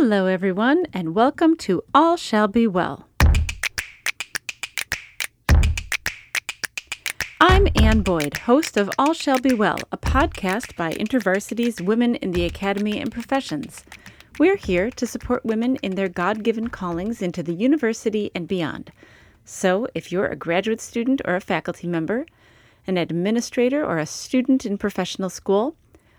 Hello, everyone, and welcome to All Shall Be Well. I'm Ann Boyd, host of All Shall Be Well, a podcast by InterVarsity's Women in the Academy and Professions. We're here to support women in their God given callings into the university and beyond. So, if you're a graduate student or a faculty member, an administrator or a student in professional school,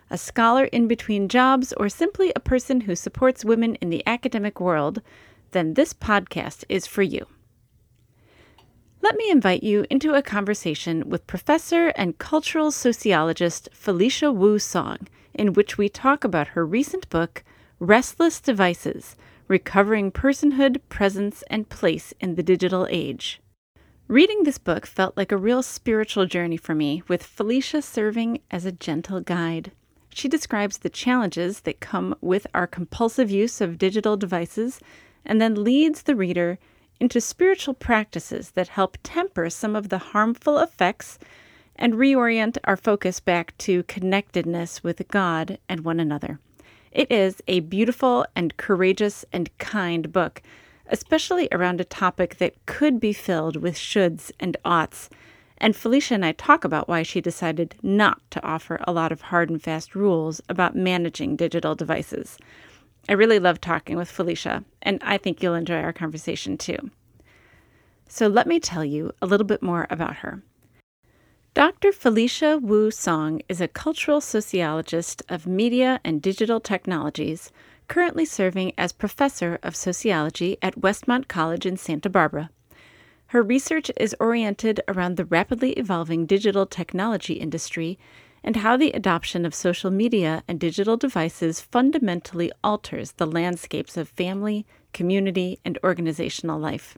a scholar in between jobs, or simply a person who supports women in the academic world, then this podcast is for you. Let me invite you into a conversation with professor and cultural sociologist Felicia Wu Song, in which we talk about her recent book, Restless Devices Recovering Personhood, Presence, and Place in the Digital Age. Reading this book felt like a real spiritual journey for me, with Felicia serving as a gentle guide. She describes the challenges that come with our compulsive use of digital devices and then leads the reader into spiritual practices that help temper some of the harmful effects and reorient our focus back to connectedness with God and one another. It is a beautiful and courageous and kind book, especially around a topic that could be filled with shoulds and oughts. And Felicia and I talk about why she decided not to offer a lot of hard and fast rules about managing digital devices. I really love talking with Felicia, and I think you'll enjoy our conversation too. So let me tell you a little bit more about her. Dr. Felicia Wu Song is a cultural sociologist of media and digital technologies, currently serving as professor of sociology at Westmont College in Santa Barbara. Her research is oriented around the rapidly evolving digital technology industry and how the adoption of social media and digital devices fundamentally alters the landscapes of family, community, and organizational life.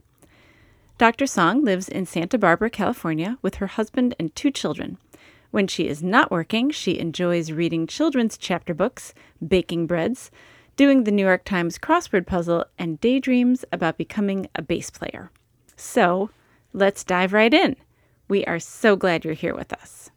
Dr. Song lives in Santa Barbara, California, with her husband and two children. When she is not working, she enjoys reading children's chapter books, baking breads, doing the New York Times crossword puzzle, and daydreams about becoming a bass player. So let's dive right in. We are so glad you're here with us.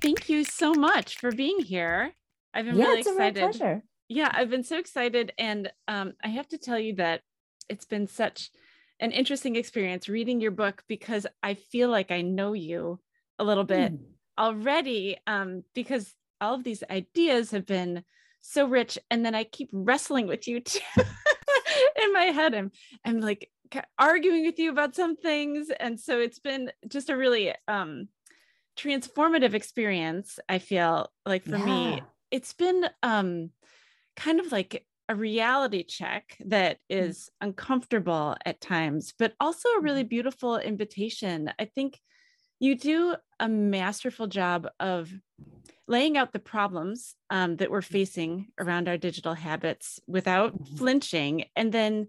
Thank you so much for being here. I've been yeah, really it's excited. a real pleasure. Yeah, I've been so excited. And um, I have to tell you that it's been such an interesting experience reading your book because I feel like I know you a little bit Mm. already um, because all of these ideas have been so rich. And then I keep wrestling with you too in my head. I'm, I'm like arguing with you about some things. And so it's been just a really um, transformative experience. I feel like for me, it's been um, kind of like a reality check that is uncomfortable at times, but also a really beautiful invitation. I think you do a masterful job of laying out the problems um, that we're facing around our digital habits without Mhm. flinching. And then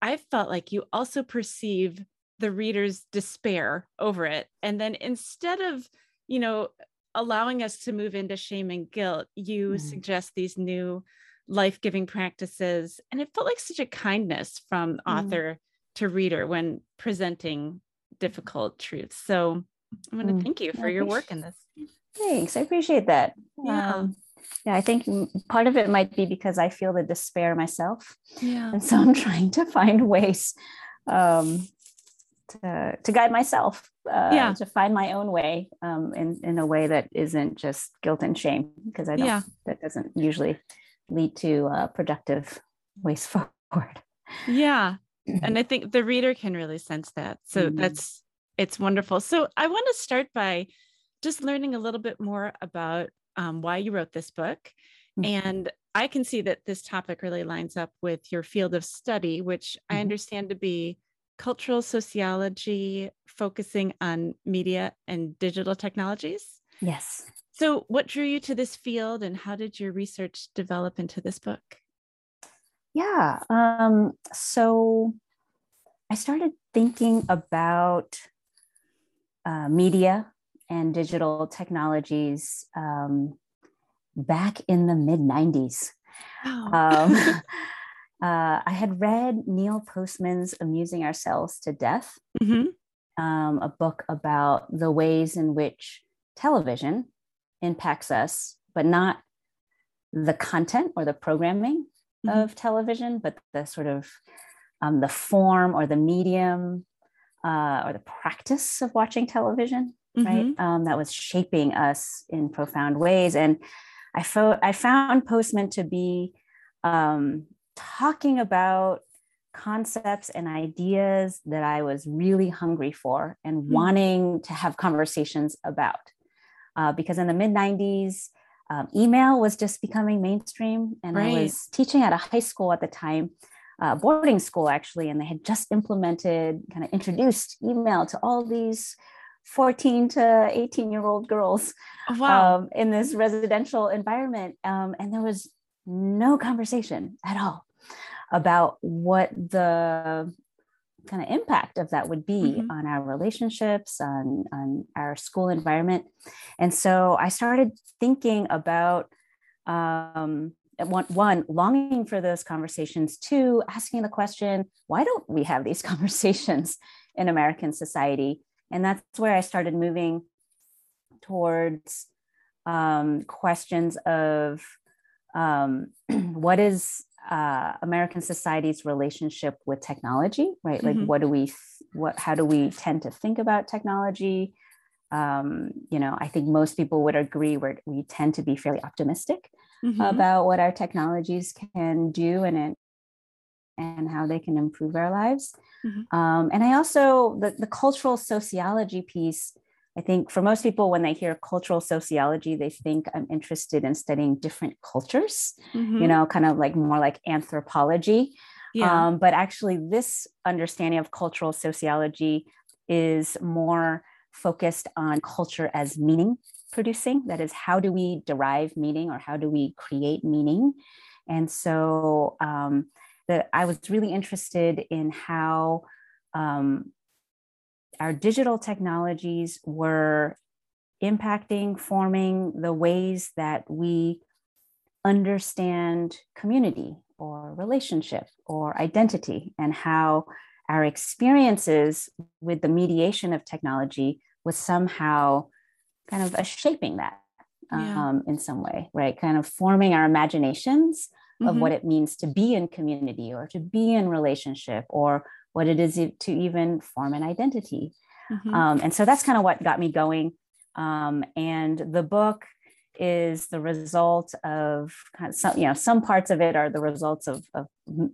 I felt like you also perceive the reader's despair over it. And then instead of, you know, allowing us to move into shame and guilt, you Mhm. suggest these new life giving practices. And it felt like such a kindness from Mm. author to reader when presenting difficult truths. So I want to Mm. thank you for your work in this. Thanks. I appreciate that. Yeah. Um, yeah, I think part of it might be because I feel the despair myself. Yeah. And so I'm trying to find ways um, to, to guide myself, uh, Yeah. to find my own way um, in, in a way that isn't just guilt and shame, because I don't, Yeah. that doesn't usually lead to uh, productive ways forward. Yeah. And I think the reader can really sense that. So Mhm. that's it's wonderful. So I want to start by just learning a little bit more about um, why you wrote this book. Mhm. And I can see that this topic really lines up with your field of study, which I Mhm. understand to be cultural sociology, focusing on media and digital technologies. Yes. So, what drew you to this field, and how did your research develop into this book? Yeah. Um, so I started thinking about uh, media and digital technologies um, back in the mid 90s. Um, uh, I had read Neil Postman's Amusing Ourselves to Death, Mhm. um, a book about the ways in which television impacts us but not the content or the programming mm-hmm. of television, but the sort of um, the form or the medium uh, or the practice of watching television, mm-hmm. right? Um, that was shaping us in profound ways. And I, fo- I found Postman to be um, talking about concepts and ideas that I was really hungry for and mm-hmm. wanting to have conversations about. Uh, because in the mid 90s, um, email was just becoming mainstream. And right. I was teaching at a high school at the time, uh, boarding school actually, and they had just implemented, kind of introduced email to all these 14 to 18 year old girls oh, wow. um, in this residential environment. Um, and there was no conversation at all about what the kind of impact of that would be mm-hmm. on our relationships, on, on our school environment. And so I started thinking about um, one, one, longing for those conversations, two, asking the question, why don't we have these conversations in American society? And that's where I started moving towards um, questions of um, what is uh, American society's relationship with technology, right? Like, mm-hmm. what do we, what, how do we tend to think about technology? Um, you know, I think most people would agree where we tend to be fairly optimistic mm-hmm. about what our technologies can do and it, and how they can improve our lives. Mm-hmm. Um, and I also the, the cultural sociology piece I think for most people, when they hear cultural sociology, they think I'm interested in studying different cultures, mm-hmm. you know, kind of like more like anthropology. Yeah. Um, but actually, this understanding of cultural sociology is more focused on culture as meaning producing. That is, how do we derive meaning or how do we create meaning? And so um, the, I was really interested in how um, our digital technologies were impacting, forming the ways that we understand community or relationship or identity, and how our experiences with the mediation of technology was somehow kind of a shaping that yeah. um, in some way, right? Kind of forming our imaginations mm-hmm. of what it means to be in community or to be in relationship or what it is to even form an identity. Mm-hmm. Um, and so that's kind of what got me going. Um, and the book is the result of kind of some, you know, some parts of it are the results of, of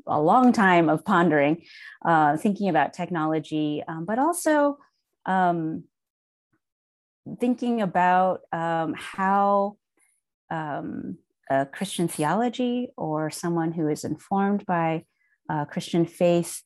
a long time of pondering, uh, thinking about technology, um, but also um, thinking about um, how um, a Christian theology or someone who is informed by uh, Christian faith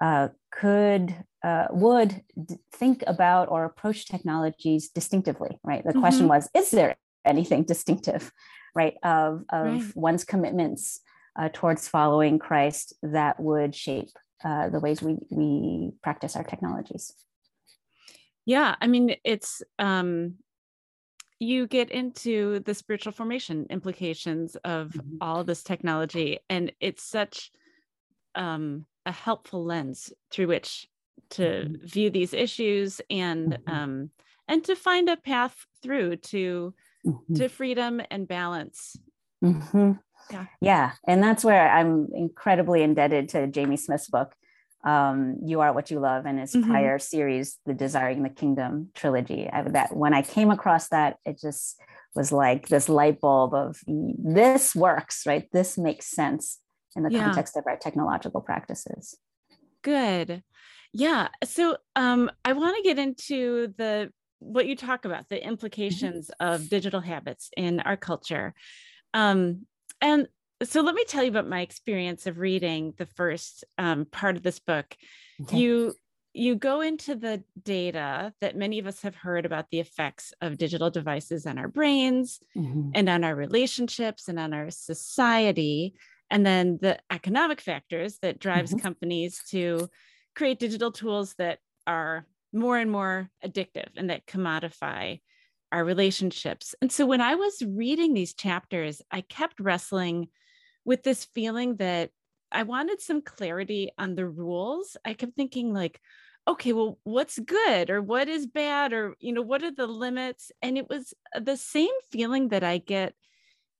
uh, could uh, would d- think about or approach technologies distinctively right the mm-hmm. question was is there anything distinctive right of, of right. one's commitments uh, towards following christ that would shape uh, the ways we we practice our technologies yeah i mean it's um you get into the spiritual formation implications of mm-hmm. all of this technology and it's such um a helpful lens through which to mm-hmm. view these issues and mm-hmm. um, and to find a path through to mm-hmm. to freedom and balance. Mm-hmm. Yeah, yeah, and that's where I'm incredibly indebted to Jamie Smith's book. Um, you are what you love, and his mm-hmm. prior series, the Desiring the Kingdom trilogy. I, that when I came across that, it just was like this light bulb of this works, right? This makes sense in the yeah. context of our technological practices. Good. Yeah. So um, I want to get into the what you talk about, the mm-hmm. implications mm-hmm. of digital habits in our culture. Um, and so let me tell you about my experience of reading the first um, part of this book. Okay. You you go into the data that many of us have heard about the effects of digital devices on our brains mm-hmm. and on our relationships and on our society and then the economic factors that drives mm-hmm. companies to create digital tools that are more and more addictive and that commodify our relationships and so when i was reading these chapters i kept wrestling with this feeling that i wanted some clarity on the rules i kept thinking like okay well what's good or what is bad or you know what are the limits and it was the same feeling that i get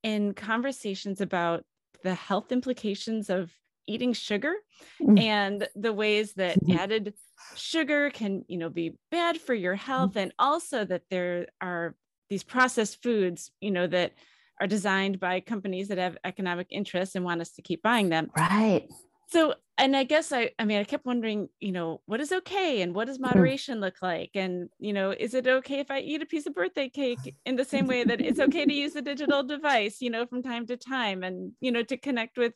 in conversations about the health implications of eating sugar mm-hmm. and the ways that mm-hmm. added sugar can you know be bad for your health mm-hmm. and also that there are these processed foods you know that are designed by companies that have economic interests and want us to keep buying them. Right. So and i guess i i mean i kept wondering you know what is okay and what does mm-hmm. moderation look like? And you know is it okay if i eat a piece of birthday cake in the same way that it's okay to use a digital device you know from time to time and you know to connect with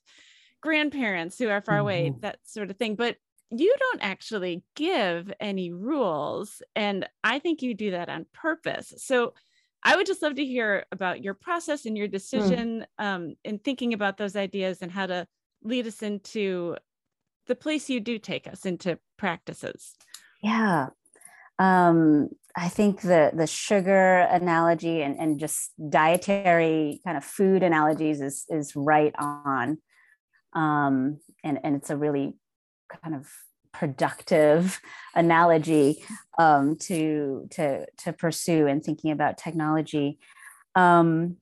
grandparents who are far mm-hmm. away that sort of thing? But you don't actually give any rules and i think you do that on purpose. So i would just love to hear about your process and your mm. decision mm. um, in thinking about those ideas and how to lead us into the place you do take us into practices. Yeah. Um, I think the the sugar analogy and, and just dietary kind of food analogies is is right on. Um, and, and it's a really kind of productive analogy um, to to to pursue in thinking about technology. Um,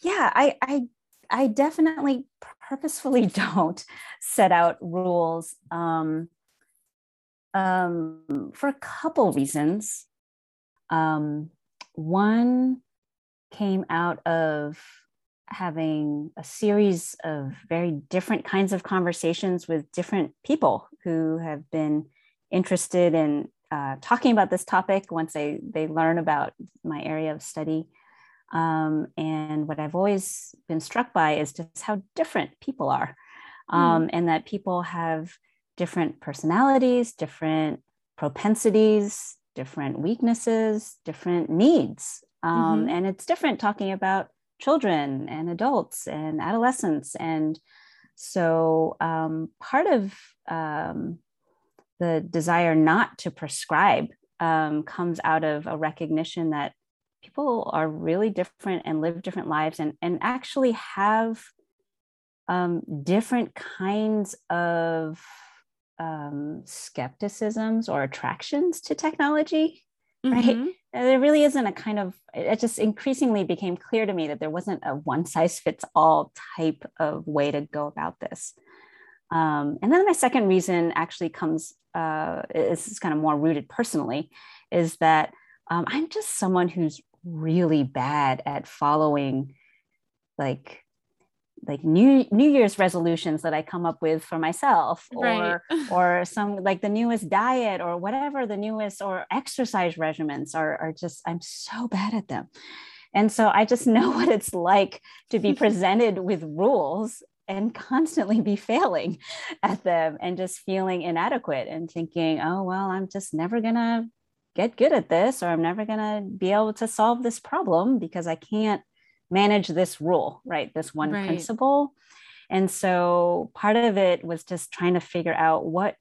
yeah, I, I I definitely purposefully don't set out rules um, um, for a couple reasons. Um, one came out of having a series of very different kinds of conversations with different people who have been interested in uh, talking about this topic once they, they learn about my area of study. Um, and what I've always been struck by is just how different people are, hmm. um, mm. and that people have different personalities, different propensities, different weaknesses, different needs. Um, mm-hmm. And it's different talking about children and adults and adolescents. And so um, part of um, the desire not to prescribe um, comes out of a recognition that people are really different and live different lives and, and actually have um, different kinds of um, skepticisms or attractions to technology right mm-hmm. there really isn't a kind of it just increasingly became clear to me that there wasn't a one size fits all type of way to go about this um, and then my second reason actually comes uh, is kind of more rooted personally is that um, i'm just someone who's really bad at following like like new new year's resolutions that i come up with for myself or right. or some like the newest diet or whatever the newest or exercise regimens are are just i'm so bad at them and so i just know what it's like to be presented with rules and constantly be failing at them and just feeling inadequate and thinking oh well i'm just never gonna get good at this or I'm never going to be able to solve this problem because I can't manage this rule, right? This one right. principle. And so part of it was just trying to figure out what,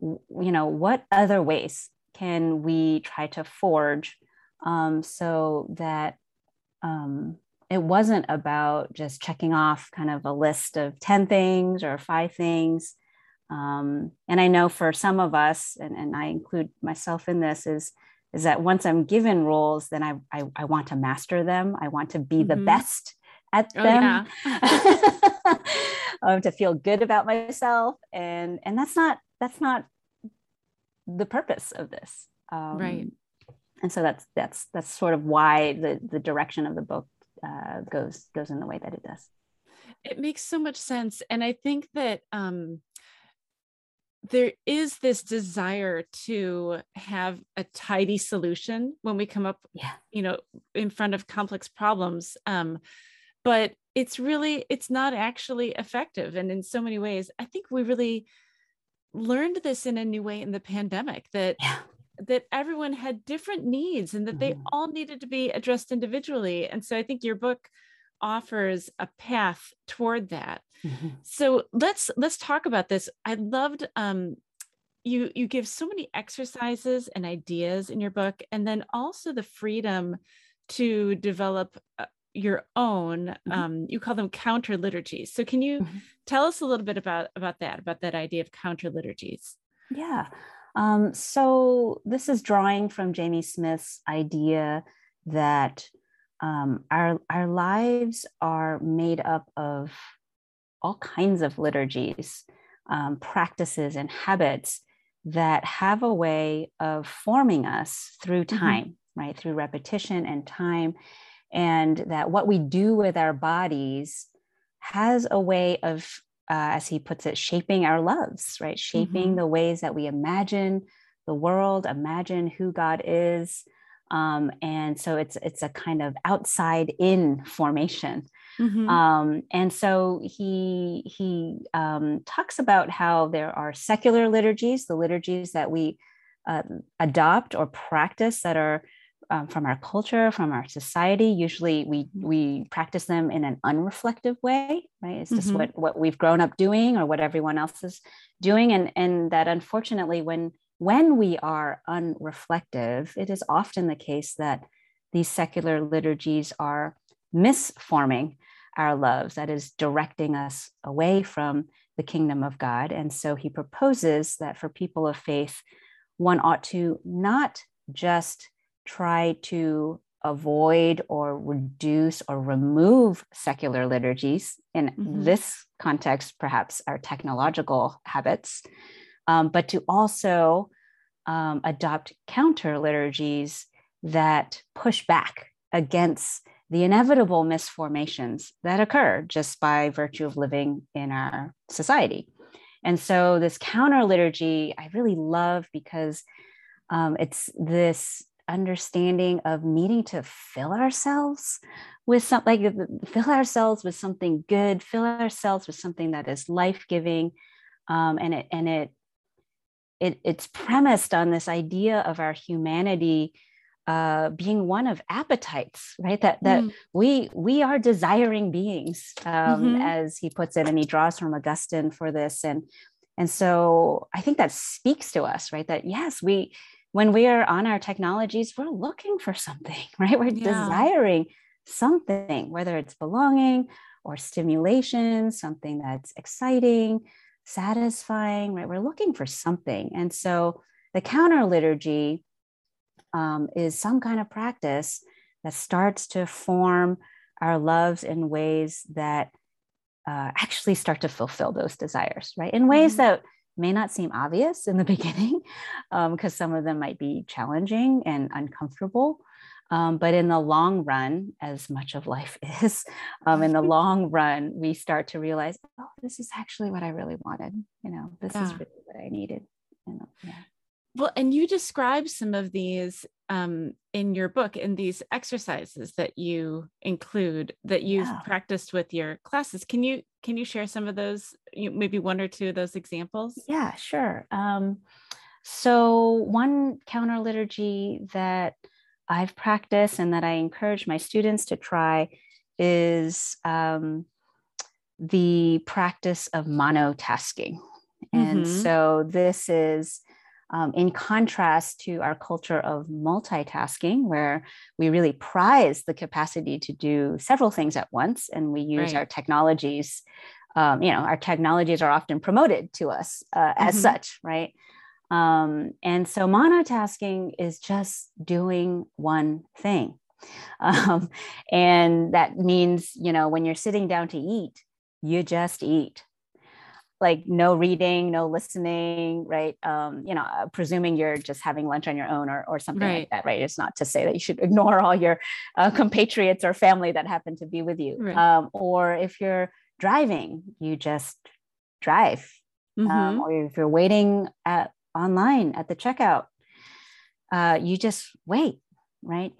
you know, what other ways can we try to forge um, so that um, it wasn't about just checking off kind of a list of 10 things or five things, um, and I know for some of us, and, and I include myself in this, is is that once I'm given roles, then I, I, I want to master them. I want to be mm-hmm. the best at oh, them. Yeah. um, to feel good about myself, and and that's not that's not the purpose of this. Um, right. And so that's that's that's sort of why the the direction of the book uh, goes goes in the way that it does. It makes so much sense, and I think that um, there is this desire to have a tidy solution when we come up yeah. you know in front of complex problems um, but it's really it's not actually effective and in so many ways i think we really learned this in a new way in the pandemic that yeah. that everyone had different needs and that mm-hmm. they all needed to be addressed individually and so i think your book offers a path toward that Mm-hmm. So let's let's talk about this. I loved um you you give so many exercises and ideas in your book and then also the freedom to develop uh, your own mm-hmm. um, you call them counter liturgies so can you mm-hmm. tell us a little bit about about that about that idea of counter liturgies yeah um, so this is drawing from jamie smith's idea that um, our our lives are made up of all kinds of liturgies, um, practices, and habits that have a way of forming us through mm-hmm. time, mm-hmm. right? Through repetition and time. And that what we do with our bodies has a way of, uh, as he puts it, shaping our loves, right? Shaping mm-hmm. the ways that we imagine the world, imagine who God is. Um, and so it's it's a kind of outside in formation Mm-hmm. Um, and so he he um, talks about how there are secular liturgies, the liturgies that we uh, adopt or practice that are um, from our culture, from our society. Usually, we we practice them in an unreflective way, right? It's just mm-hmm. what what we've grown up doing or what everyone else is doing, and and that unfortunately, when when we are unreflective, it is often the case that these secular liturgies are misforming our loves, that is, directing us away from the kingdom of God. And so he proposes that for people of faith, one ought to not just try to avoid or reduce or remove secular liturgies. In mm-hmm. this context, perhaps our technological habits, um, but to also um, adopt counter liturgies that push back against the inevitable misformations that occur just by virtue of living in our society. And so, this counter liturgy I really love because um, it's this understanding of needing to fill ourselves with something like fill ourselves with something good, fill ourselves with something that is life giving, um, and it and it it it's premised on this idea of our humanity uh, being one of appetites, right? That that mm. we we are desiring beings, um, mm-hmm. as he puts it, and he draws from Augustine for this, and and so I think that speaks to us, right? That yes, we when we are on our technologies, we're looking for something, right? We're yeah. desiring something, whether it's belonging or stimulation, something that's exciting, satisfying, right? We're looking for something, and so the counter liturgy um, is some kind of practice that starts to form our loves in ways that uh, actually start to fulfill those desires, right? In ways mm-hmm. that may not seem obvious in the beginning, because um, some of them might be challenging and uncomfortable. Um, but in the long run, as much of life is, um, in the long run, we start to realize, oh, this is actually what I really wanted. You know, this yeah. is really what I needed. You know, yeah. Well, and you describe some of these um, in your book in these exercises that you include that you've yeah. practiced with your classes. Can you can you share some of those? You, maybe one or two of those examples. Yeah, sure. Um, so one counter liturgy that I've practiced and that I encourage my students to try is um, the practice of monotasking. And mm-hmm. so this is um, in contrast to our culture of multitasking, where we really prize the capacity to do several things at once, and we use right. our technologies. Um, you know, our technologies are often promoted to us uh, as mm-hmm. such, right? Um, and so monotasking is just doing one thing. Um, and that means, you know, when you're sitting down to eat, you just eat like no reading, no listening, right? Um, you know, uh, presuming you're just having lunch on your own or, or something right. like that, right? It's not to say that you should ignore all your uh, compatriots or family that happen to be with you. Right. Um, or if you're driving, you just drive. Um, mm-hmm. Um, or if you're waiting at online at the checkout, uh, you just wait, right?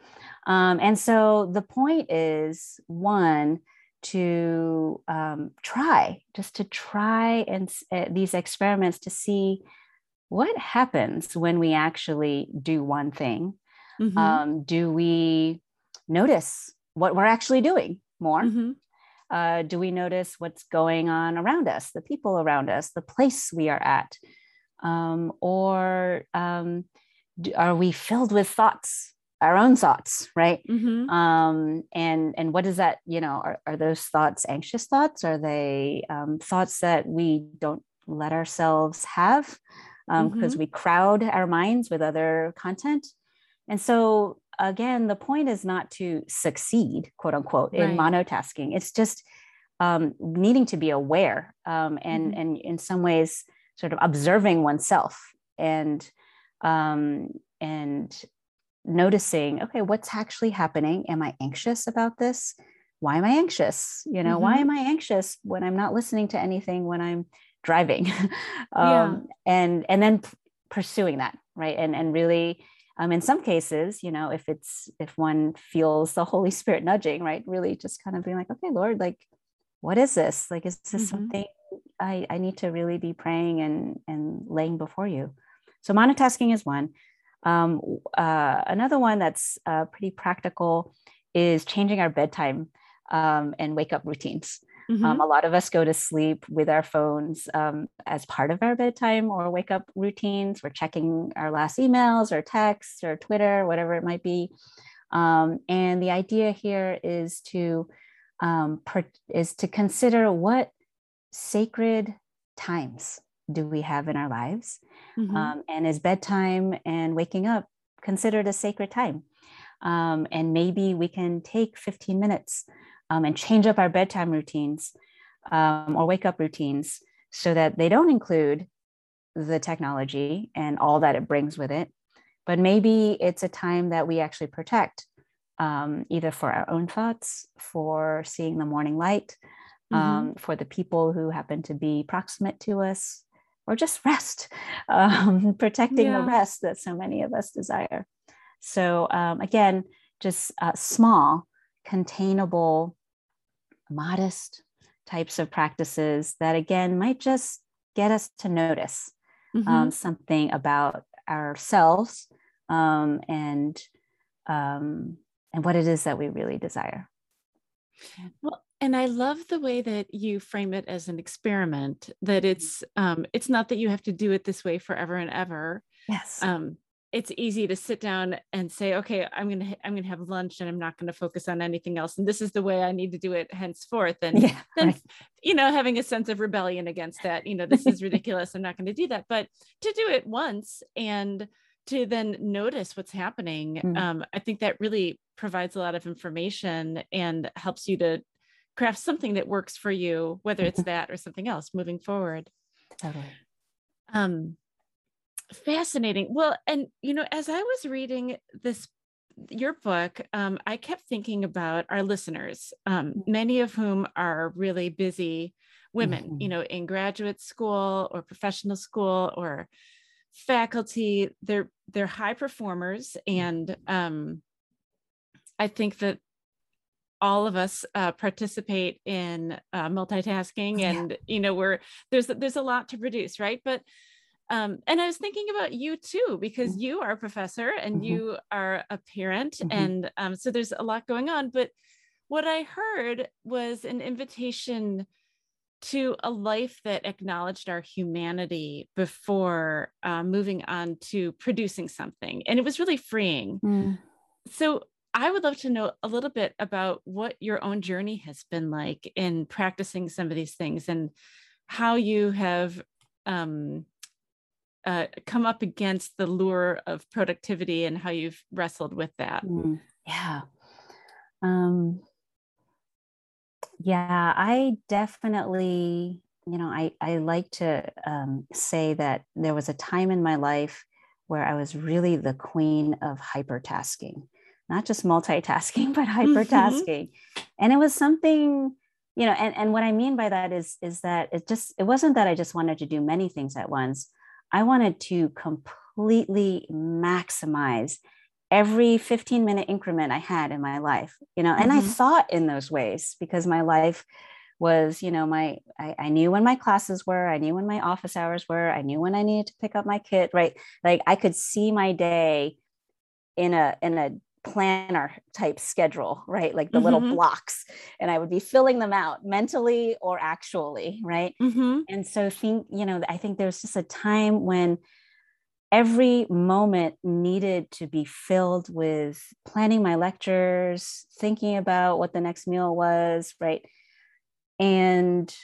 Um, and so the point is one, to um, try, just to try and uh, these experiments to see what happens when we actually do one thing. Mm-hmm. Um, do we notice what we're actually doing more? Mm-hmm. Uh, do we notice what's going on around us, the people around us, the place we are at? Um, or um, do, are we filled with thoughts our own thoughts right mm-hmm. um, and and what is that you know are, are those thoughts anxious thoughts are they um, thoughts that we don't let ourselves have because um, mm-hmm. we crowd our minds with other content and so again, the point is not to succeed, quote unquote, in Right. monotasking. It's just um, needing to be aware um, and, Mhm. and in some ways, sort of observing oneself and um, and noticing, okay, what's actually happening? Am I anxious about this? Why am I anxious? You know, why Mhm. am I anxious when I'm not listening to anything when I'm driving? Yeah. um, and and then p- pursuing that, right? And and really, um, in some cases, you know, if it's if one feels the Holy Spirit nudging, right? Really, just kind of being like, okay, Lord, like, what is this? Like, is this Mhm. something I I need to really be praying and and laying before you? So monotasking is one. Um, uh, another one that's uh, pretty practical is changing our bedtime um, and wake up routines. Mhm. Um, a lot of us go to sleep with our phones um, as part of our bedtime or wake up routines. We're checking our last emails or texts or Twitter, whatever it might be. Um, and the idea here is to um, per- is to consider what sacred times do we have in our lives Mhm. um, and is bedtime and waking up considered a sacred time um, and maybe we can take 15 minutes um, and change up our bedtime routines um, or wake up routines so that they don't include the technology and all that it brings with it but maybe it's a time that we actually protect um, either for our own thoughts for seeing the morning light Mhm. um, for the people who happen to be proximate to us, or just rest, um, protecting the rest that so many of us desire. So, um, again, just uh, small, containable, modest types of practices that, again, might just get us to notice Mhm. um, something about ourselves um, and um, and what it is that we really desire. Well, and I love the way that you frame it as an experiment. That it's um, it's not that you have to do it this way forever and ever. Yes. Um, it's easy to sit down and say, okay, I'm gonna I'm gonna have lunch and I'm not gonna focus on anything else, and this is the way I need to do it henceforth. And yeah. then right. you know having a sense of rebellion against that you know this is ridiculous i'm not going to do that but to do it once and to then notice what's happening Mm. um, i think that really provides a lot of information and helps you to craft something that works for you whether it's that or something else moving forward Totally. um fascinating well and you know as i was reading this your book um i kept thinking about our listeners um Mhm. many of whom are really busy women you Mhm. know in graduate school or professional school or faculty they're they're high performers and um i think that all of us uh, participate in uh, multitasking Yeah. and you know we're there's there's a lot to produce right but um, and I was thinking about you too, because Mhm. you are a professor and Mhm. you are a parent. Mhm. And um, so there's a lot going on. But what I heard was an invitation to a life that acknowledged our humanity before uh, moving on to producing something. And it was really freeing. Mm. So I would love to know a little bit about what your own journey has been like in practicing some of these things and how you have um, uh, come up against the lure of productivity and how you've wrestled with that. Mm, yeah. Um, yeah, I definitely, you know, I, I like to um, say that there was a time in my life where I was really the queen of hypertasking, not just multitasking, but hypertasking. And it was something, you know, and, and what I mean by that is, is that it just, it wasn't that I just wanted to do many things at once. I wanted to completely maximize every 15 minute increment I had in my life, you know, and I Mhm. thought in those ways because my life was, you know, my, I, I knew when my classes were, I knew when my office hours were, I knew when I needed to pick up my kid, right? Like I could see my day in a, in a planner type schedule, right? Like the little Mhm. blocks, and I would be filling them out mentally or actually, right? Mhm. and so think you know i think there's just a time when every moment needed to be filled with planning my lectures thinking about what the next meal was right and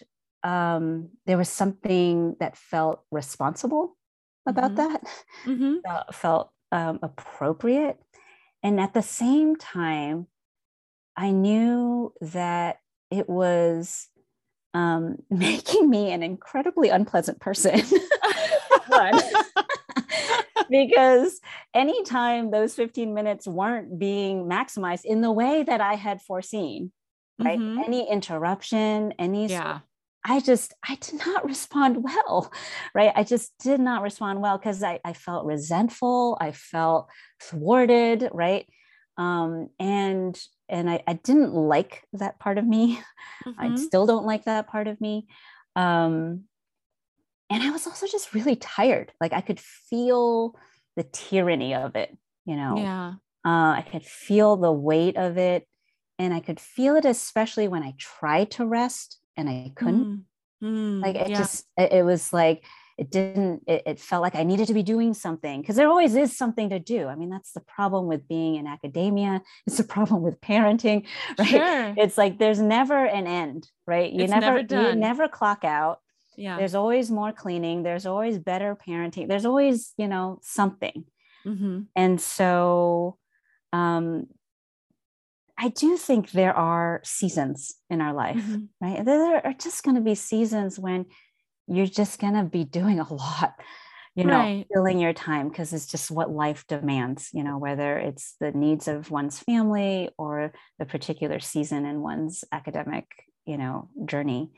um, there was something that felt responsible about Mhm. that Mhm. felt, felt um, appropriate and at the same time, I knew that it was um, making me an incredibly unpleasant person. because anytime those 15 minutes weren't being maximized in the way that I had foreseen, right? Mm-hmm. Any interruption, any yeah. I just I did not respond well, right? I just did not respond well because I, I felt resentful, I felt thwarted, right? Um, and and I, I didn't like that part of me. Mm-hmm. I still don't like that part of me. Um, and I was also just really tired. Like I could feel the tyranny of it, you know. Yeah. Uh, I could feel the weight of it. And I could feel it especially when I tried to rest and I couldn't. Mm. Mm, like it yeah. just, it, it, was like, it didn't, it, it, felt like I needed to be doing something because there always is something to do. I mean, that's the problem with being in academia. It's the problem with parenting, right? Sure. It's like there's never an end, right? You it's never, never you never clock out yeah there's always more cleaning there's always better parenting there's always you know something mm-hmm. and so um i do think there are seasons in our life mm-hmm. right there are just going to be seasons when you're just going to be doing a lot you know right. filling your time because it's just what life demands you know whether it's the needs of one's family or the particular season in one's academic you know journey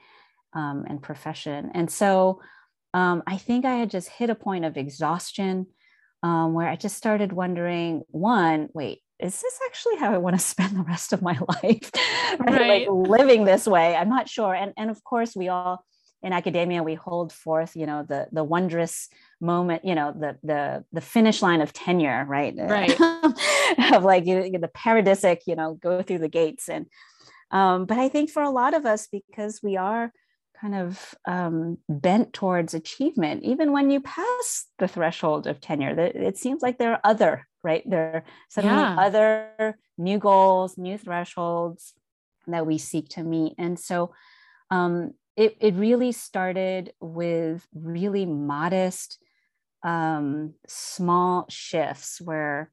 um, and profession. And so um, I think I had just hit a point of exhaustion um, where I just started wondering one, wait, is this actually how I want to spend the rest of my life? right? Like living this way. I'm not sure. And, and of course, we all in academia we hold forth you know the the wondrous moment you know the the the finish line of tenure right right of like you know, the paradisic you know go through the gates and um, but i think for a lot of us because we are kind of um, bent towards achievement, even when you pass the threshold of tenure. That it seems like there are other, right? There are suddenly yeah. other new goals, new thresholds that we seek to meet. And so um, it, it really started with really modest, um, small shifts where,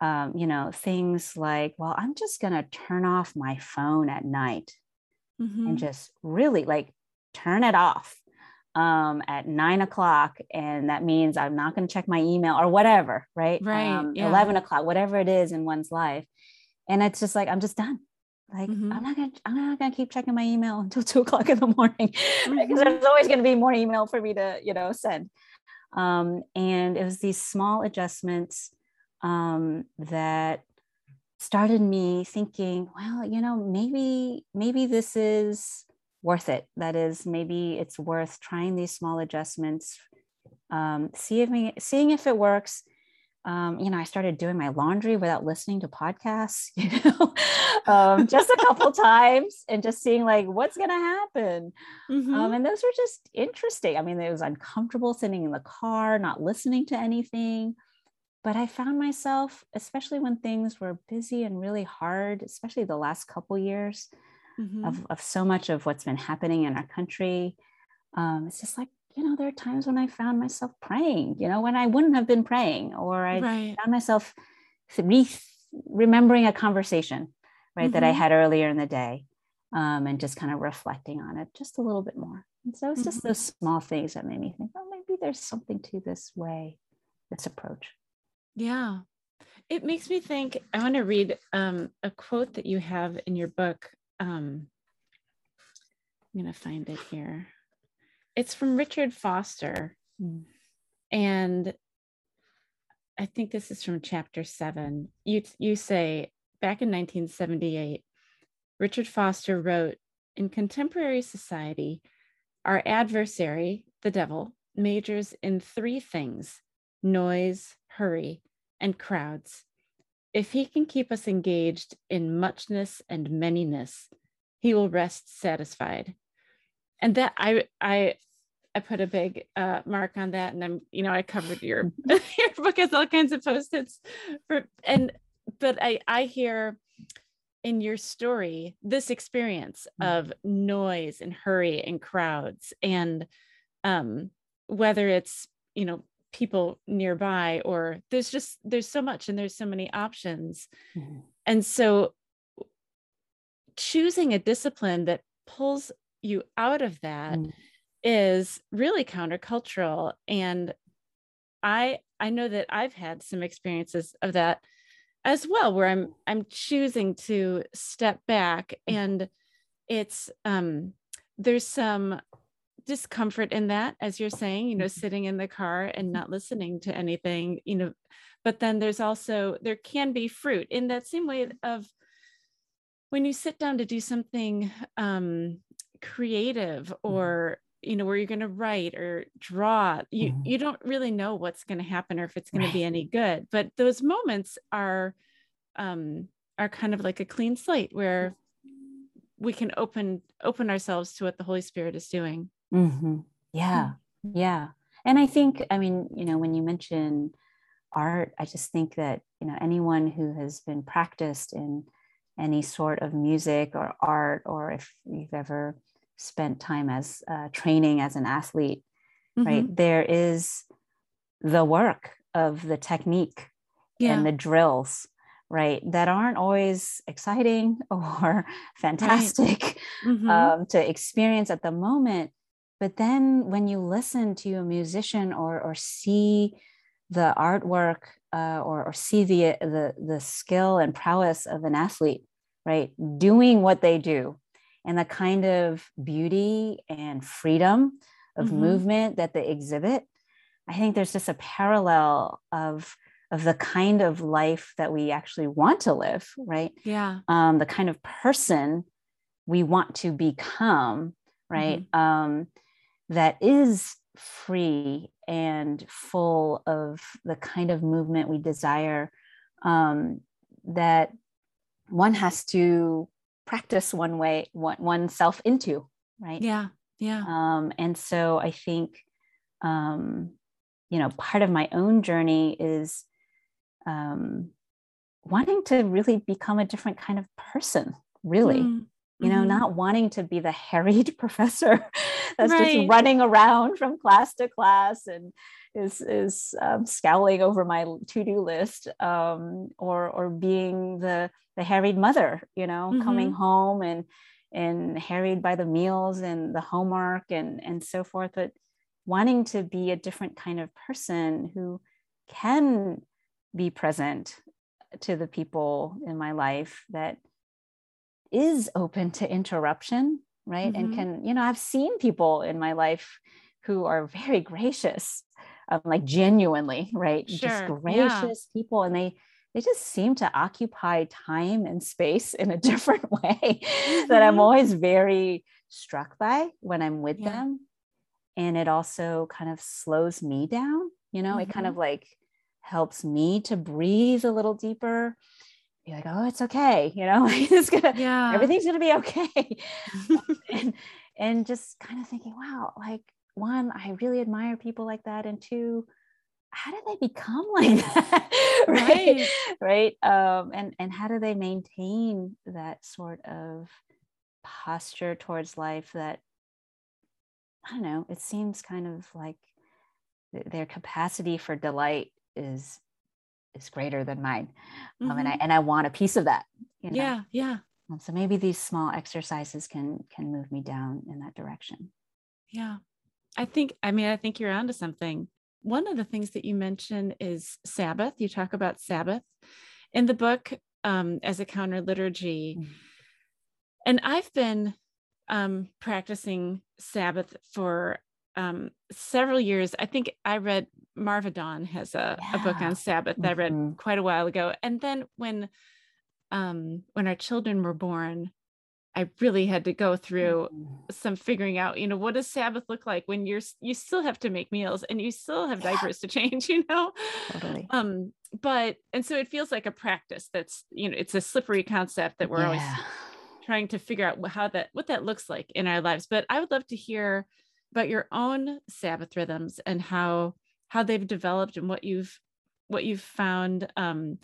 um, you know, things like, well, I'm just going to turn off my phone at night mm-hmm. and just really like turn it off um, at nine o'clock. And that means I'm not going to check my email or whatever, right? Right. Um, yeah. 11 o'clock, whatever it is in one's life. And it's just like, I'm just done. Like mm-hmm. I'm not gonna, I'm not gonna keep checking my email until two o'clock in the morning because mm-hmm. there's always gonna be more email for me to, you know, send. Um, and it was these small adjustments um, that started me thinking, well, you know, maybe, maybe this is worth it. That is, maybe it's worth trying these small adjustments, um, see if me, seeing if it works. Um, you know, I started doing my laundry without listening to podcasts, you know, um, just a couple times and just seeing like what's going to happen. Um, mm-hmm. Um, and those were just interesting. I mean, it was uncomfortable sitting in the car, not listening to anything. But I found myself, especially when things were busy and really hard, especially the last couple years, mm-hmm. of, of so much of what's been happening in our country. Um, it's just like, you know, there are times when I found myself praying, you know, when I wouldn't have been praying, or I right. found myself re- remembering a conversation, right, mm-hmm. that I mm-hmm. had earlier in the day um, and just kind of reflecting on it just a little bit more. And so it's mm-hmm. just those small things that made me think, oh, maybe there's something to this way, this approach. Yeah. It makes me think. I want to read um, a quote that you have in your book um, I'm going to find it here. It's from Richard Foster. Mm. And I think this is from chapter seven. You, you say, back in 1978, Richard Foster wrote In contemporary society, our adversary, the devil, majors in three things noise, hurry, and crowds. If he can keep us engaged in muchness and manyness, he will rest satisfied. And that I I I put a big uh, mark on that, and I'm you know I covered your your book has all kinds of post-its for and but I I hear in your story this experience mm. of noise and hurry and crowds and um whether it's you know people nearby or there's just there's so much and there's so many options mm-hmm. and so choosing a discipline that pulls you out of that mm. is really countercultural and i i know that i've had some experiences of that as well where i'm i'm choosing to step back mm. and it's um there's some discomfort in that as you're saying you know mm-hmm. sitting in the car and not listening to anything you know but then there's also there can be fruit in that same way of when you sit down to do something um creative mm-hmm. or you know where you're going to write or draw you mm-hmm. you don't really know what's going to happen or if it's going right. to be any good but those moments are um are kind of like a clean slate where we can open open ourselves to what the holy spirit is doing mm-hmm. yeah mm-hmm. yeah and i think i mean you know when you mention art i just think that you know anyone who has been practiced in any sort of music or art or if you've ever spent time as uh, training as an athlete mm-hmm. right there is the work of the technique yeah. and the drills right that aren't always exciting or fantastic right. mm-hmm. um, to experience at the moment but then when you listen to a musician or or see the artwork uh, or, or see the, the the skill and prowess of an athlete right doing what they do and the kind of beauty and freedom of mm-hmm. movement that they exhibit i think there's just a parallel of of the kind of life that we actually want to live, right? Yeah. Um, the kind of person we want to become, right? Mm-hmm. Um, that is free and full of the kind of movement we desire um, that one has to practice one way one oneself into right yeah yeah um, and so i think um, you know part of my own journey is um, wanting to really become a different kind of person, really. Mm. You know, mm-hmm. not wanting to be the harried professor that's right. just running around from class to class and is is um, scowling over my to-do list, um, or or being the the harried mother, you know, mm-hmm. coming home and and harried by the meals and the homework and and so forth, but wanting to be a different kind of person who can be present to the people in my life that is open to interruption right mm-hmm. and can you know i've seen people in my life who are very gracious um, like genuinely right sure. just gracious yeah. people and they they just seem to occupy time and space in a different way mm-hmm. that i'm mm-hmm. always very struck by when i'm with yeah. them and it also kind of slows me down you know mm-hmm. it kind mm-hmm. of like helps me to breathe a little deeper be like oh it's okay you know it's gonna yeah. everything's gonna be okay. And and just kind of thinking wow like one i really admire people like that and two how do they become like that? Right right, right? Um, and and how do they maintain that sort of posture towards life that i don't know it seems kind of like their capacity for delight is is greater than mine mm-hmm. um, and i mm-hmm. and i want a piece of that you know? yeah yeah so maybe these small exercises can can move me down in that direction yeah i think i mean i think you're onto something one of the things that you mention is sabbath you talk about sabbath in the book um, as a counter liturgy mm-hmm. and i've been um, practicing sabbath for um, several years. I think I read Marva Dawn has a, yeah. a book on Sabbath that mm-hmm. I read mm-hmm. quite a while ago. And then when um, when our children were born, I really had to go through mm-hmm. some figuring out, you know, what does Sabbath look like when you're you still have to make meals and you still have diapers to change, you know? Totally. Um, but and so it feels like a practice that's, you know, it's a slippery concept that we're yeah. always trying to figure out how that what that looks like in our lives. But I would love to hear about your own Sabbath rhythms and how how they've developed and what you've what you've found um,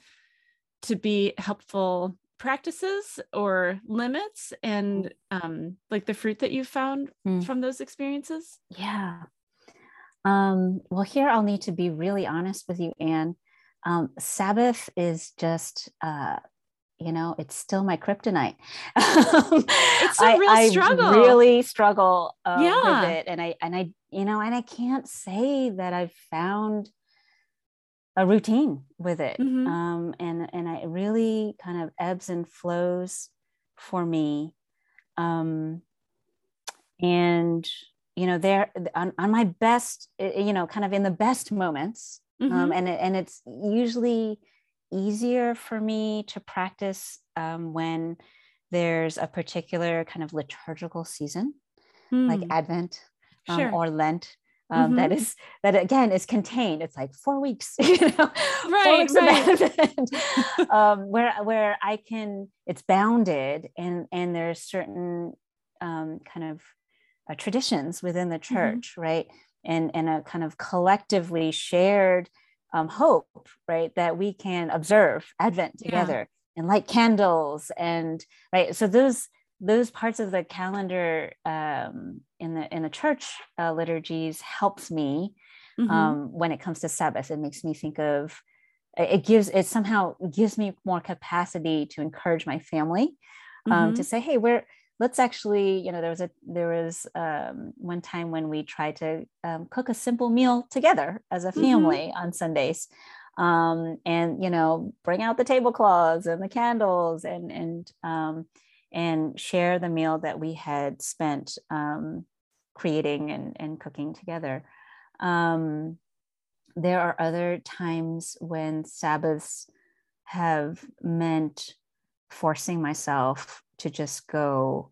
to be helpful practices or limits and um, like the fruit that you found mm. from those experiences yeah Um, well, here I'll need to be really honest with you, Anne. Um, Sabbath is just, uh, you know, it's still my kryptonite. it's a real I, struggle. I really struggle uh, Yeah. with it, and I and I, you know, and I can't say that I've found a routine with it. Mhm. Um, and and I it really kind of ebbs and flows for me. Um, and you know, there on, on my best, eh, you know, kind of in the best moments, um, Mhm. and it, and it's usually easier for me to practice um, when there's a particular kind of liturgical season, like Mm, Advent um, sure. or Lent. Um, that Mhm. is that again is contained. It's like four weeks, you know, four Right, weeks of. Advent, um, where where I can. It's bounded, and and there's certain um, kind of uh, traditions within the Mm-hmm. church, right? And and a kind of collectively shared um, hope, right? That we can observe Advent Yeah. together and light candles, and right. So those those parts of the calendar um, in the in the church uh, liturgies helps me Mhm. um, when it comes to Sabbath. It makes me think of it gives it somehow gives me more capacity to encourage my family um, to Mhm. say, hey, we're let's actually, you know, there was a there was um, one time when we tried to um, cook a simple meal together as a Mhm. family on Sundays. Um, and you know, bring out the tablecloths and the candles and and um, and share the meal that we had spent um, creating and, and cooking together. Um, there are other times when Sabbaths have meant forcing myself to just go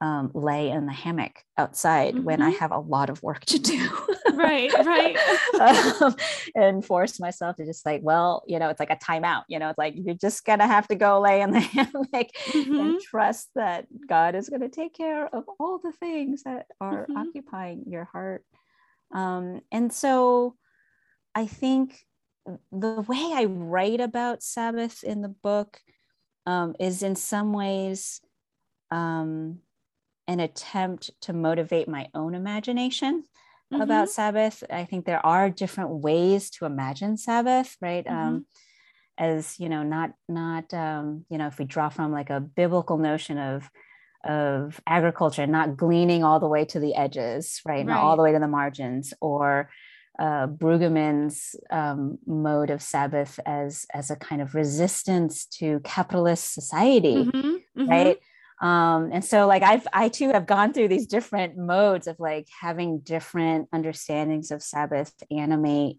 um, lay in the hammock outside when I Mhm. have a lot of work to do. Right, right. um, and force myself to just like, well, you know, it's like a timeout. You know, it's like you're just gonna have to go lay in the hammock Mhm. and trust that God is going to take care of all the things that are Mhm. occupying your heart. Um, and so I think the way I write about Sabbath in the book um, is in some ways um, an attempt to motivate my own imagination about Mhm. Sabbath. I think there are different ways to imagine Sabbath, right? Um, as you know, not not um, you know, if we draw from like a biblical notion of of agriculture, not gleaning all the way to the edges, right, not all the way to the margins, or uh, Brueggemann's um, mode of Sabbath as as a kind of resistance to capitalist society Mhm. Mhm. right um and so like i've i too have gone through these different modes of like having different understandings of sabbath animate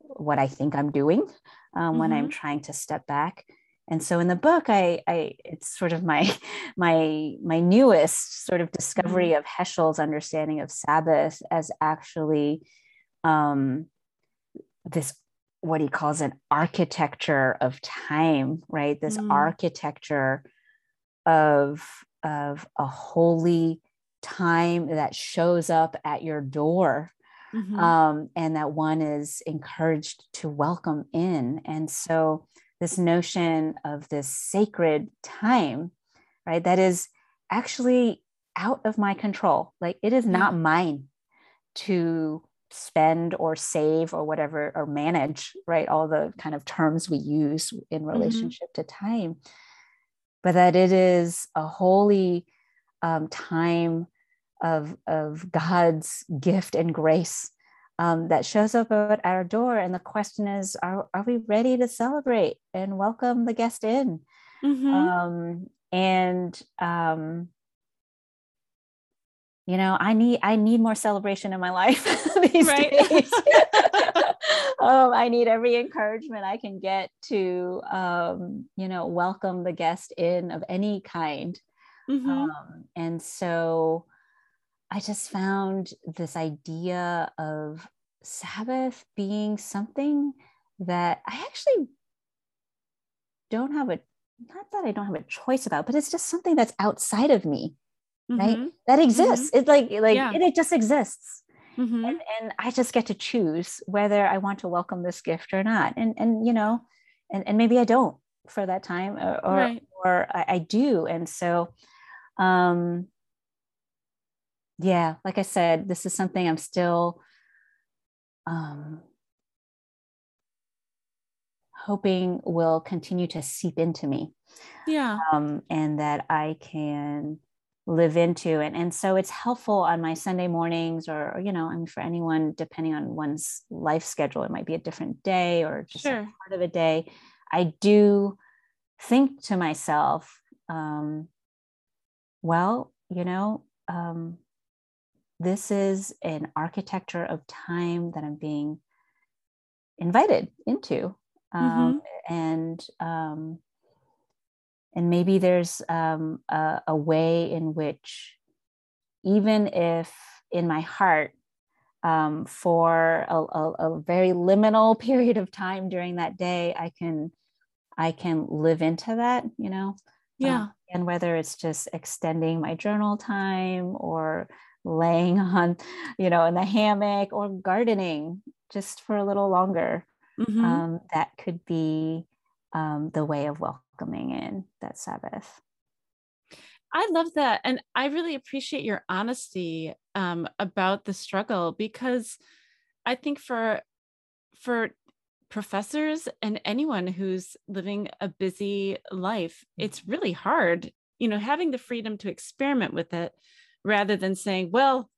what i think i'm doing um, when i'm trying to step back and so in the book i i it's sort of my my my newest sort of discovery of heschel's understanding of sabbath as actually um this what he calls an architecture of time right this Mm. architecture of of a holy time that shows up at your door Mhm. um, and that one is encouraged to welcome in and so this notion of this sacred time right that is actually out of my control like it is not mine to spend or save or whatever or manage right all the kind of terms we use in relationship to time. But that it is a holy um, time of of god's gift and grace um, that shows up at our door. And the question is are, are we ready to celebrate and welcome the guest in? Mhm. um, and um, you know i need i need more celebration in my life these days. Um, i need every encouragement i can get to um, you know welcome the guest in of any kind. Mhm. um, and so i just found this idea of sabbath being something that i actually don't have a not that i don't have a choice about but it's just something that's outside of me right Mhm. that exists It's like like Yeah. it, it just exists Mhm. and, and i just get to choose whether i want to welcome this gift or not and and you know and, and maybe i don't for that time or or, Right. or I, I do and so um yeah like i said this is something i'm still um, hoping will continue to seep into me. Yeah. Um, and that I can live into. And, and so it's helpful on my Sunday mornings or, or, you know, I mean, for anyone, depending on one's life schedule, it might be a different day or just sure. part of a day. I do think to myself, um, well, you know, um, this is an architecture of time that I'm being invited into. Um, mm-hmm. And um, and maybe there's um, a, a, way in which, even if in my heart, um, for a, a, a, very liminal period of time during that day, I can I can live into that. You know, yeah. Um, and whether it's just extending my journal time or laying on, you know, in the hammock or gardening just for a little longer. Mm-hmm. Um, that could be um, the way of welcoming in that Sabbath. I love that. And I really appreciate your honesty um, about the struggle because I think for for professors and anyone who's living a busy life, it's really hard, you know, having the freedom to experiment with it rather than saying, well,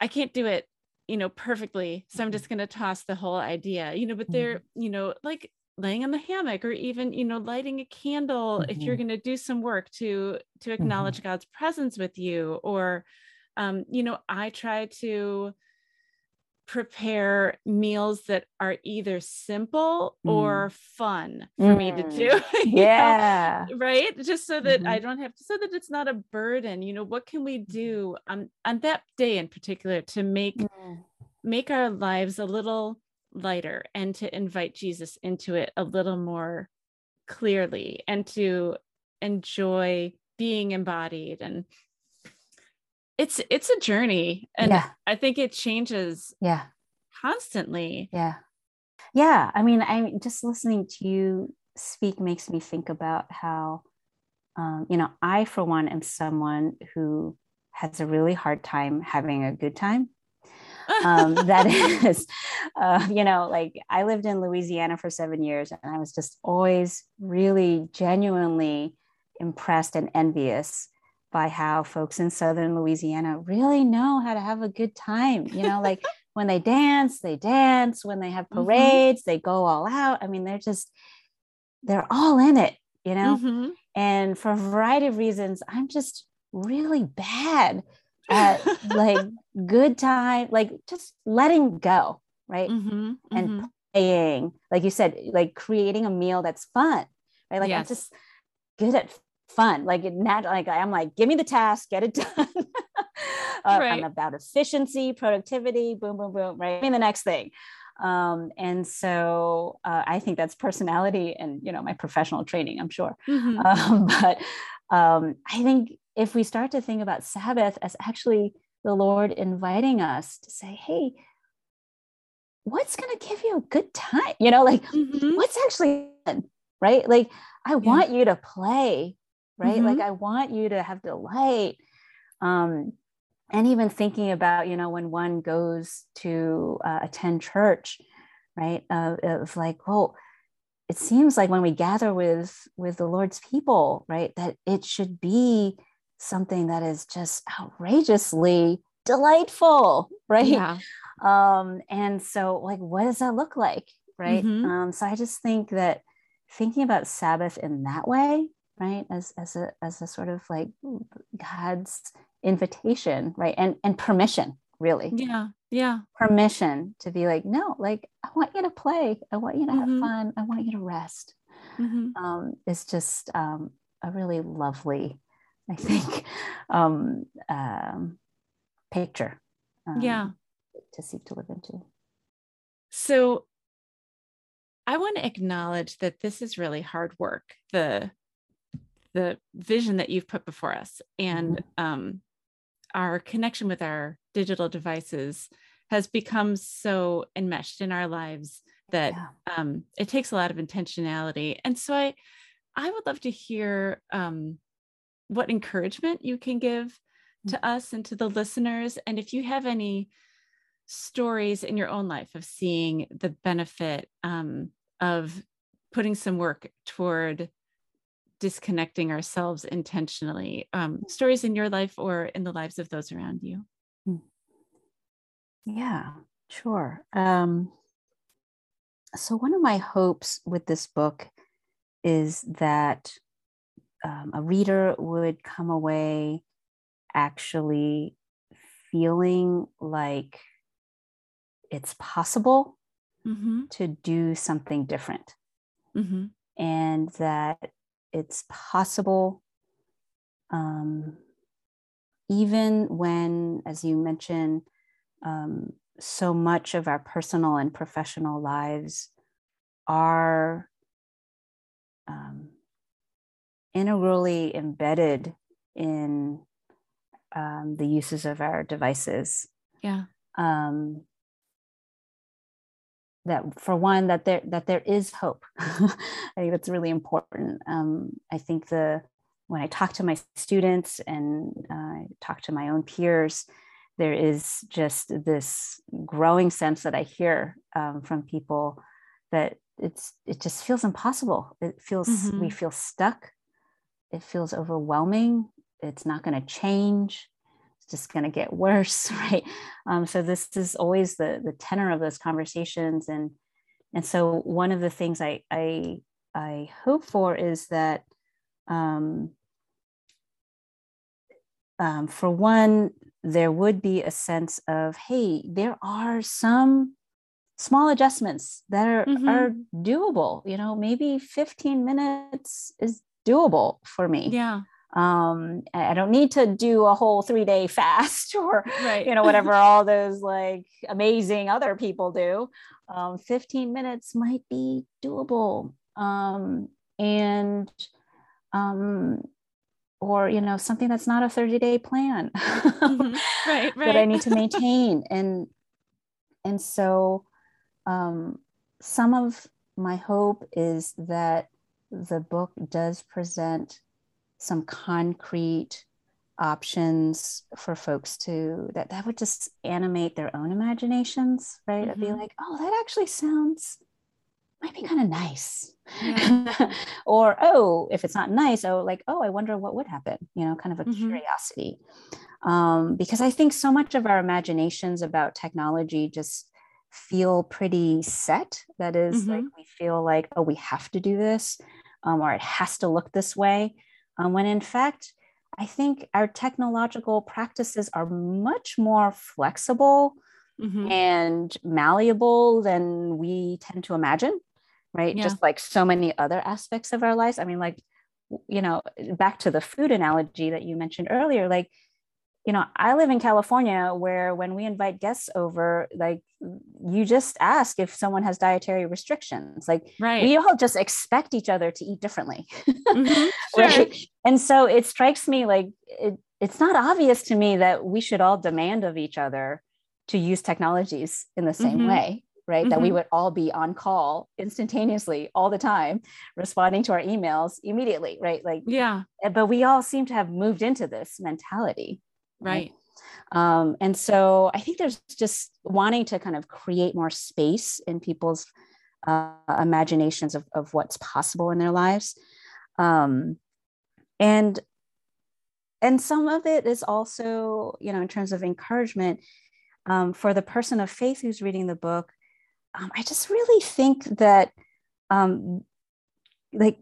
I can't do it, you know, perfectly. So I'm just going to toss the whole idea, you know, but they're, mm-hmm. you know, like laying in the hammock or even, you know, lighting a candle mm-hmm. if you're mm-hmm. going to do some work to to acknowledge mm-hmm. God's presence with you or um, you know, I try to prepare meals that are either simple mm. or fun for mm. me to do. Mm. yeah. Know? Right. Just so that mm-hmm. I don't have to, so that it's not a burden. You know, what can we mm-hmm. do on, on that day in particular to make mm. make our lives a little lighter and to invite Jesus into it a little more clearly and to enjoy being embodied. And it's it's a journey and yeah. i think it changes yeah. constantly. Yeah. Yeah. I mean i'm just listening to you speak makes me think about how um, you know i for one am someone who has a really hard time having a good time um, that is uh, you know like i lived in louisiana for seven years and i was just always really genuinely impressed and envious by how folks in southern Louisiana really know how to have a good time. You know, like when they dance, they dance. When they have mm-hmm. parades, mm-hmm. they go all out. I mean, they're just, they're all in it, you know? Mm-hmm. And for a variety of reasons, I'm just really bad at like good time, like just letting go, right? Mm-hmm. And mm-hmm. playing, like you said, like creating a meal that's fun, right? Like yes. I'm just good at fun. Like it like I'm like, give me the task, get it done. uh, right. I'm about efficiency, productivity, boom, boom, boom, right? I mean the next thing. Um, and so uh, I think that's personality and you know my professional training, I'm sure. Mm-hmm. Um, but um, I think if we start to think about Sabbath as actually the Lord inviting us to say, hey, what's going to give you a good time? You know, like mm-hmm. what's actually fun, right? Like I yeah. want you to play right mm-hmm. like i want you to have delight um and even thinking about you know when one goes to uh, attend church right uh, of like well it seems like when we gather with with the lord's people right that it should be something that is just outrageously delightful right yeah. um and so like what does that look like right mm-hmm. um so i just think that thinking about sabbath in that way right as as a as a sort of like god's invitation right and and permission really yeah yeah permission to be like no like i want you to play i want you to mm-hmm. have fun i want you to rest mm-hmm. um it's just um a really lovely i think um um picture um, yeah to seek to live into so I want to acknowledge that this is really hard work. The the vision that you've put before us and mm-hmm. um, our connection with our digital devices has become so enmeshed in our lives that yeah. um, it takes a lot of intentionality and so i i would love to hear um, what encouragement you can give mm-hmm. to us and to the listeners and if you have any stories in your own life of seeing the benefit um, of putting some work toward disconnecting ourselves intentionally um, stories in your life or in the lives of those around you hmm. yeah sure um, so one of my hopes with this book is that um, a reader would come away actually feeling like it's possible mm-hmm. to do something different mm-hmm. and that it's possible um, even when as you mentioned um, so much of our personal and professional lives are um, integrally embedded in um, the uses of our devices. Yeah. Um, that for one, that there that there is hope. I think that's really important. Um, I think the when I talk to my students and uh, talk to my own peers, there is just this growing sense that I hear um, from people that it's it just feels impossible. It feels mm-hmm. we feel stuck. It feels overwhelming. It's not going to change. It's just going to get worse, right? Um, so this is always the the tenor of those conversations, and and so one of the things I I I hope for is that um, um, for one, there would be a sense of, hey, there are some small adjustments that are, mm-hmm. are doable. You know, maybe 15 minutes is doable for me. Yeah. Um, I don't need to do a whole three day fast or, right. you know, whatever all those like amazing other people do. Um, 15 minutes might be doable. Um, and, um, or you know something that's not a 30 day plan mm-hmm. right, right. that i need to maintain and and so um, some of my hope is that the book does present some concrete options for folks to that that would just animate their own imaginations right mm-hmm. be like oh that actually sounds might be kind of nice yeah. or oh if it's not nice oh like oh i wonder what would happen you know kind of a mm-hmm. curiosity um, because i think so much of our imaginations about technology just feel pretty set that is, mm-hmm. like we feel like oh we have to do this um, or it has to look this way um, when in fact i think our technological practices are much more flexible mm-hmm. and malleable than we tend to imagine right? Yeah. Just like so many other aspects of our lives. I mean, like, you know, back to the food analogy that you mentioned earlier, like, you know, I live in California where when we invite guests over, like you just ask if someone has dietary restrictions. Like right. we all just expect each other to eat differently. Mm-hmm. Sure. right? And so it strikes me like it, it's not obvious to me that we should all demand of each other to use technologies in the same mm-hmm. way right? Mm-hmm. That we mm-hmm. would all be on call instantaneously all the time, responding to our emails immediately, right? Like, yeah. Eh, but we all seem to have moved into this mentality. Right. Um, and so I think there's just wanting to kind of create more space in people's uh, imaginations of, of what's possible in their lives. Um, and and some of it is also, you know, in terms of encouragement, um, for the person of faith who's reading the book, um, I just really think that um, like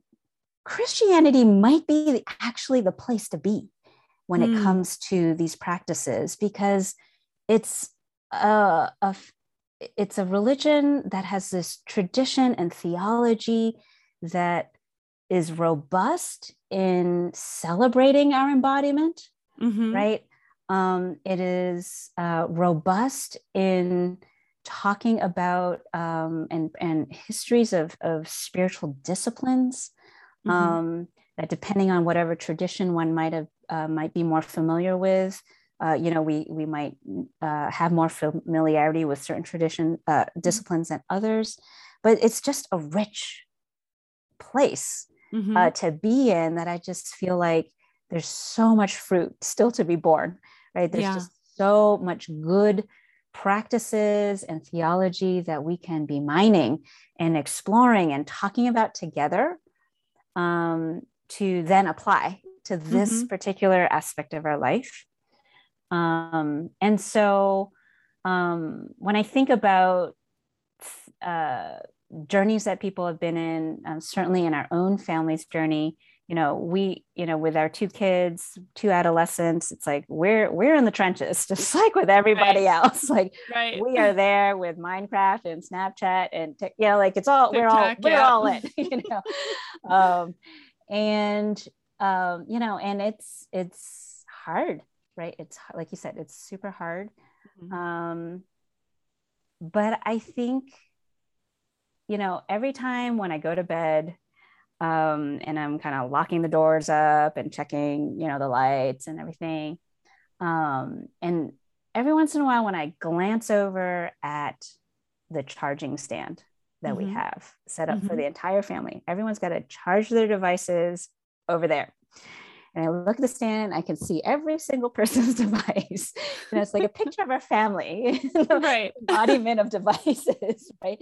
Christianity might be actually the place to be when mm. it hmm. comes to these practices because it's a, a it's a religion that has this tradition and theology that is robust in celebrating our embodiment, mm-hmm. right? Um, it is uh, robust in talking about um, and and histories of of spiritual disciplines mm-hmm. um, that depending on whatever tradition one might have uh, might be more familiar with uh, you know we we might uh, have more familiarity with certain tradition uh, mm-hmm. disciplines than others but it's just a rich place mm-hmm. Uh, to be in that i just feel like there's so much fruit still to be born right there's yeah. just so much good practices and theology that we can be mining and exploring and talking about together um, to then apply to this mm-hmm. particular aspect of our life. Um, and so um, when I think about uh, journeys that people have been in, um, certainly in our own family's journey, you know, we, you know, with our two kids, two adolescents, it's like we're we're in the trenches, just like with everybody right. else. Like right. we are there with Minecraft and Snapchat and you know, like it's all TikTok, we're all we're all in, you know. um, and um, you know, and it's it's hard, right? It's like you said, it's super hard. Mm-hmm. Um, but I think, you know, every time when I go to bed, um, and I'm kind of locking the doors up and checking, you know, the lights and everything. Um, and every once in a while, when I glance over at the charging stand that mm-hmm. we have set up mm-hmm. for the entire family, everyone's got to charge their devices over there. And I look at the stand, I can see every single person's device. You know, it's like a picture of our family, right? Embodiment of devices, right?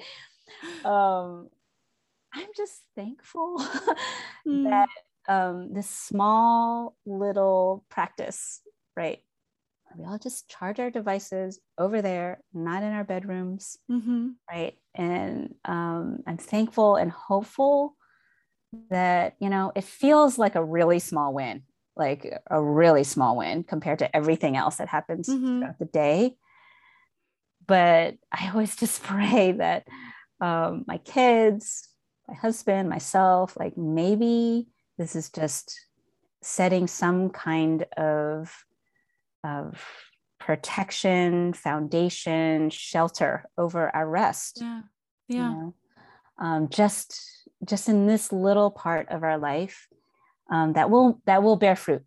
Um, I'm just thankful mm. that um, this small little practice, right? We all just charge our devices over there, not in our bedrooms, mm-hmm. right? And um, I'm thankful and hopeful that, you know, it feels like a really small win, like a really small win compared to everything else that happens mm-hmm. throughout the day. But I always just pray that um, my kids, my husband, myself, like maybe this is just setting some kind of, of protection, foundation, shelter over our rest. Yeah. Yeah. You know? um, just just in this little part of our life um, that will that will bear fruit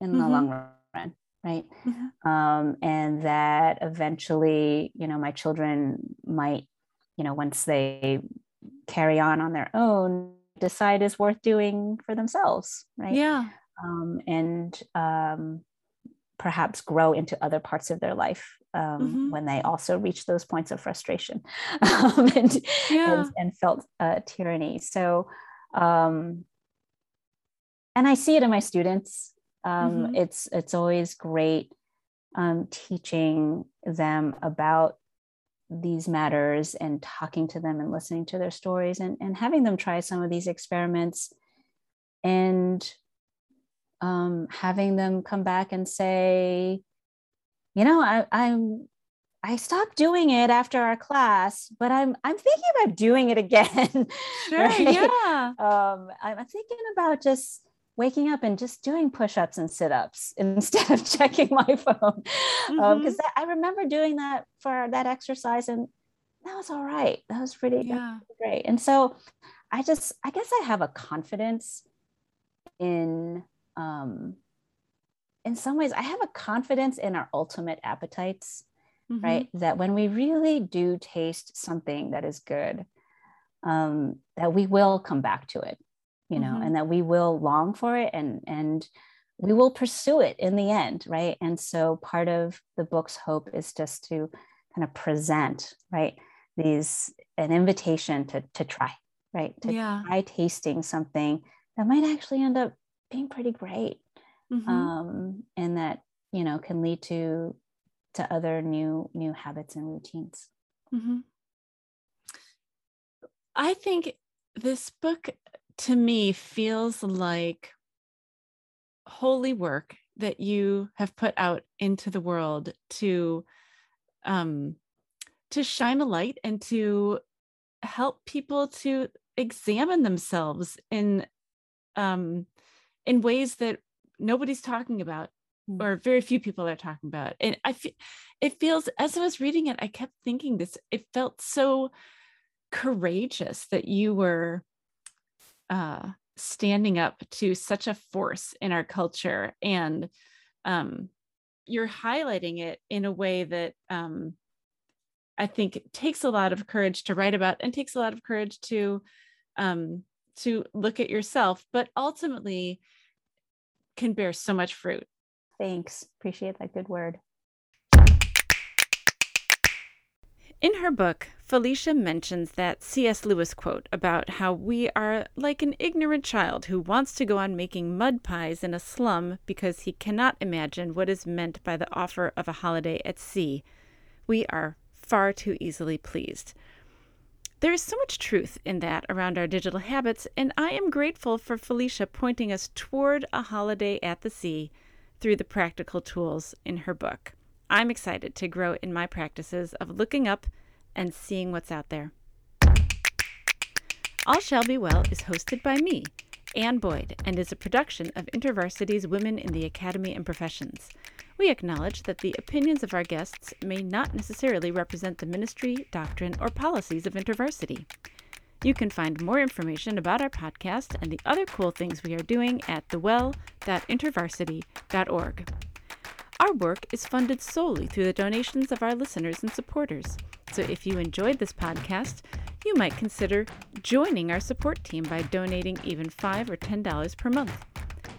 in mm-hmm. the long run right mm-hmm. um, and that eventually you know my children might you know once they carry on on their own decide is worth doing for themselves right yeah um, and um, perhaps grow into other parts of their life um, mm-hmm. when they also reach those points of frustration um, and, yeah. and, and, felt uh, tyranny so um, and i see it in my students um, mm-hmm. it's it's always great teaching them about these matters and talking to them and listening to their stories and, and having them try some of these experiments and um, having them come back and say, you know, I, I'm I stopped doing it after our class, but I'm I'm thinking about doing it again. Sure, right? yeah. Um, I'm thinking about just waking up and just doing push-ups and sit-ups instead of checking my phone because um, mm-hmm. um, i remember doing that for that exercise and that was all right that was pretty, yeah. was great and so i just i guess i have a confidence in um in some ways i have a confidence in our ultimate appetites mm-hmm. right that when we really do taste something that is good um that we will come back to it you know mm-hmm. and that we will long for it and and we will pursue it in the end right and so part of the book's hope is just to kind of present right these an invitation to to try right to yeah. try tasting something that might actually end up being pretty great mm-hmm. um, and that you know can lead to to other new new habits and routines mm-hmm. i think this book to me feels like holy work that you have put out into the world to um to shine a light and to help people to examine themselves in um in ways that nobody's talking about hmm. or very few people are talking about and i feel it feels as i was reading it i kept thinking this it felt so courageous that you were uh, standing up to such a force in our culture and um, you're highlighting it in a way that um, I think takes a lot of courage to write about and takes a lot of courage to um, to look at yourself, but ultimately can bear so much fruit. Thanks. Appreciate that good word. In her book, Felicia mentions that C.S. Lewis quote about how we are like an ignorant child who wants to go on making mud pies in a slum because he cannot imagine what is meant by the offer of a holiday at sea. We are far too easily pleased. There is so much truth in that around our digital habits, and I am grateful for Felicia pointing us toward a holiday at the sea through the practical tools in her book. I'm excited to grow in my practices of looking up and seeing what's out there. All Shall Be Well is hosted by me, Anne Boyd, and is a production of InterVarsity's Women in the Academy and Professions. We acknowledge that the opinions of our guests may not necessarily represent the ministry, doctrine, or policies of InterVarsity. You can find more information about our podcast and the other cool things we are doing at thewell.intervarsity.org. Our work is funded solely through the donations of our listeners and supporters. So if you enjoyed this podcast, you might consider joining our support team by donating even 5 or $10 per month.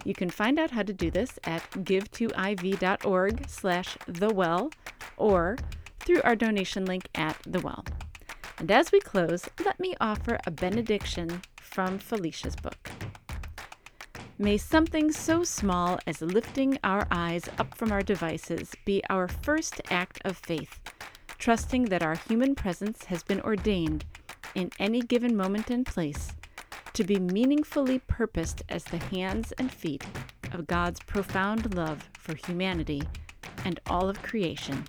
You can find out how to do this at give2iv.org slash thewell or through our donation link at the well. And as we close, let me offer a benediction from Felicia's book. May something so small as lifting our eyes up from our devices be our first act of faith, trusting that our human presence has been ordained in any given moment and place to be meaningfully purposed as the hands and feet of God's profound love for humanity and all of creation.